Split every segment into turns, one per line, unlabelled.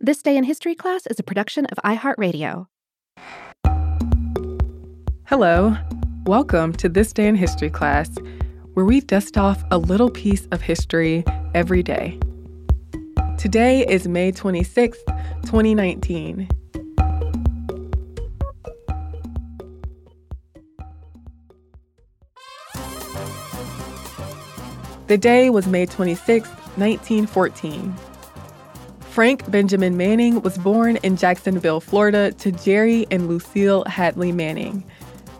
This Day in History class is a production of iHeartRadio.
Hello. Welcome to This Day in History class, where we dust off a little piece of history every day. Today is May 26th, 2019. The day was May 26, 1914. Frank Benjamin Manning was born in Jacksonville, Florida, to Jerry and Lucille Hadley Manning.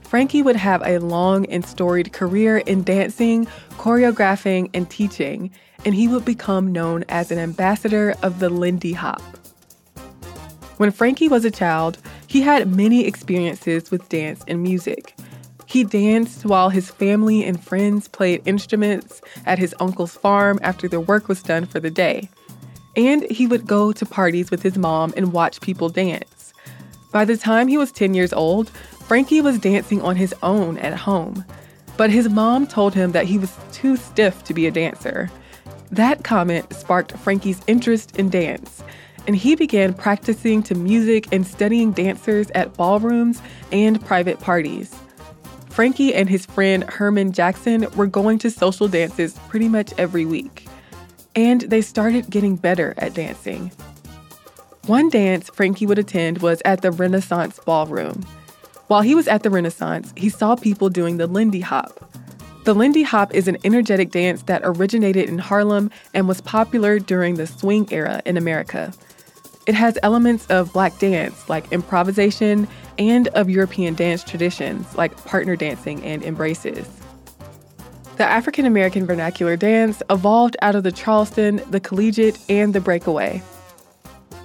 Frankie would have a long and storied career in dancing, choreographing, and teaching, and he would become known as an ambassador of the Lindy Hop. When Frankie was a child, he had many experiences with dance and music. He danced while his family and friends played instruments at his uncle's farm after their work was done for the day. And he would go to parties with his mom and watch people dance. By the time he was 10 years old, Frankie was dancing on his own at home. But his mom told him that he was too stiff to be a dancer. That comment sparked Frankie's interest in dance, and he began practicing to music and studying dancers at ballrooms and private parties. Frankie and his friend Herman Jackson were going to social dances pretty much every week. And they started getting better at dancing. One dance Frankie would attend was at the Renaissance Ballroom. While he was at the Renaissance, he saw people doing the Lindy Hop. The Lindy Hop is an energetic dance that originated in Harlem and was popular during the swing era in America. It has elements of black dance, like improvisation, and of European dance traditions, like partner dancing and embraces. The African American vernacular dance evolved out of the Charleston, the collegiate, and the breakaway.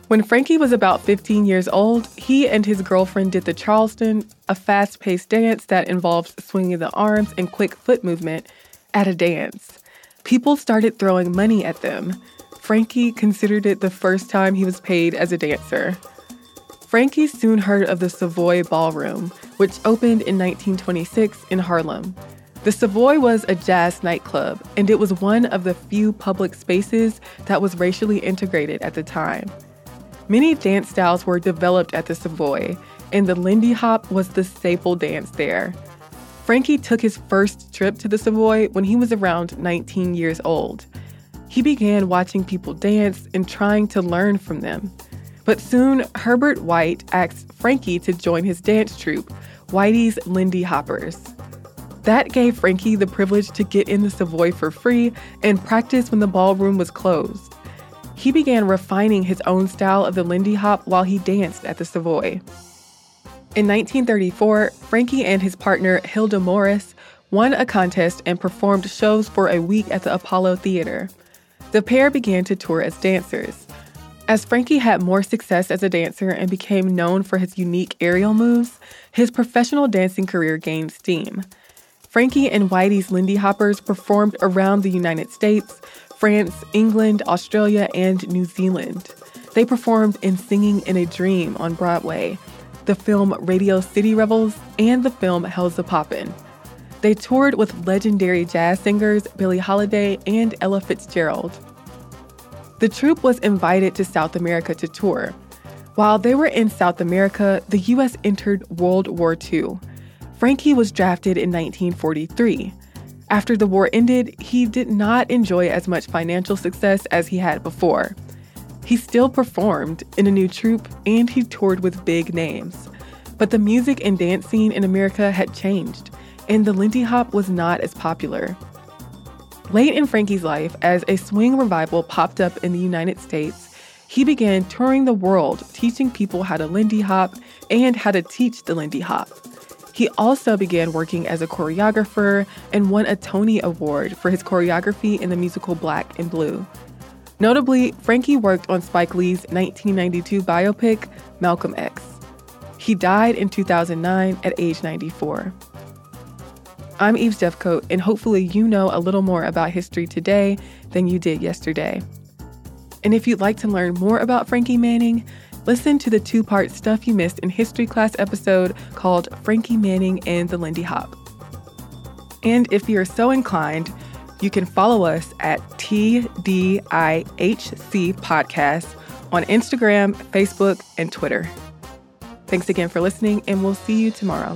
When Frankie was about 15 years old, he and his girlfriend did the Charleston, a fast paced dance that involves swinging the arms and quick foot movement at a dance. People started throwing money at them. Frankie considered it the first time he was paid as a dancer. Frankie soon heard of the Savoy Ballroom, which opened in 1926 in Harlem. The Savoy was a jazz nightclub, and it was one of the few public spaces that was racially integrated at the time. Many dance styles were developed at the Savoy, and the Lindy Hop was the staple dance there. Frankie took his first trip to the Savoy when he was around 19 years old. He began watching people dance and trying to learn from them. But soon, Herbert White asked Frankie to join his dance troupe, Whitey's Lindy Hoppers. That gave Frankie the privilege to get in the Savoy for free and practice when the ballroom was closed. He began refining his own style of the Lindy Hop while he danced at the Savoy. In 1934, Frankie and his partner Hilda Morris won a contest and performed shows for a week at the Apollo Theater the pair began to tour as dancers. As Frankie had more success as a dancer and became known for his unique aerial moves, his professional dancing career gained steam. Frankie and Whitey's Lindy Hoppers performed around the United States, France, England, Australia, and New Zealand. They performed in Swingin' the Dream on Broadway, the film Radio City Revels, and the film Hellzapoppin'. They toured with legendary jazz singers Billie Holiday and Ella Fitzgerald. The troupe was invited to South America to tour. While they were in South America, the U.S. entered World War II. Frankie was drafted in 1943. After the war ended, he did not enjoy as much financial success as he had before. He still performed in a new troupe and he toured with big names. But the music and dance scene in America had changed and the Lindy Hop was not as popular. Late in Frankie's life, as a swing revival popped up in the United States, he began touring the world teaching people how to Lindy Hop and how to teach the Lindy Hop. He also began working as a choreographer and won a Tony Award for his choreography in the musical Black and Blue. Notably, Frankie worked on Spike Lee's 1992 biopic, Malcolm X. He died in 2009 at age 94. I'm Eves Jeffcoat, and hopefully, you know a little more about history today than you did yesterday. And if you'd like to learn more about Frankie Manning, listen to the two part Stuff You Missed in History class episode called Frankie Manning and the Lindy Hop. And if you're so inclined, you can follow us at TDIHC Podcast on Instagram, Facebook, and Twitter. Thanks again for listening, and we'll see you tomorrow.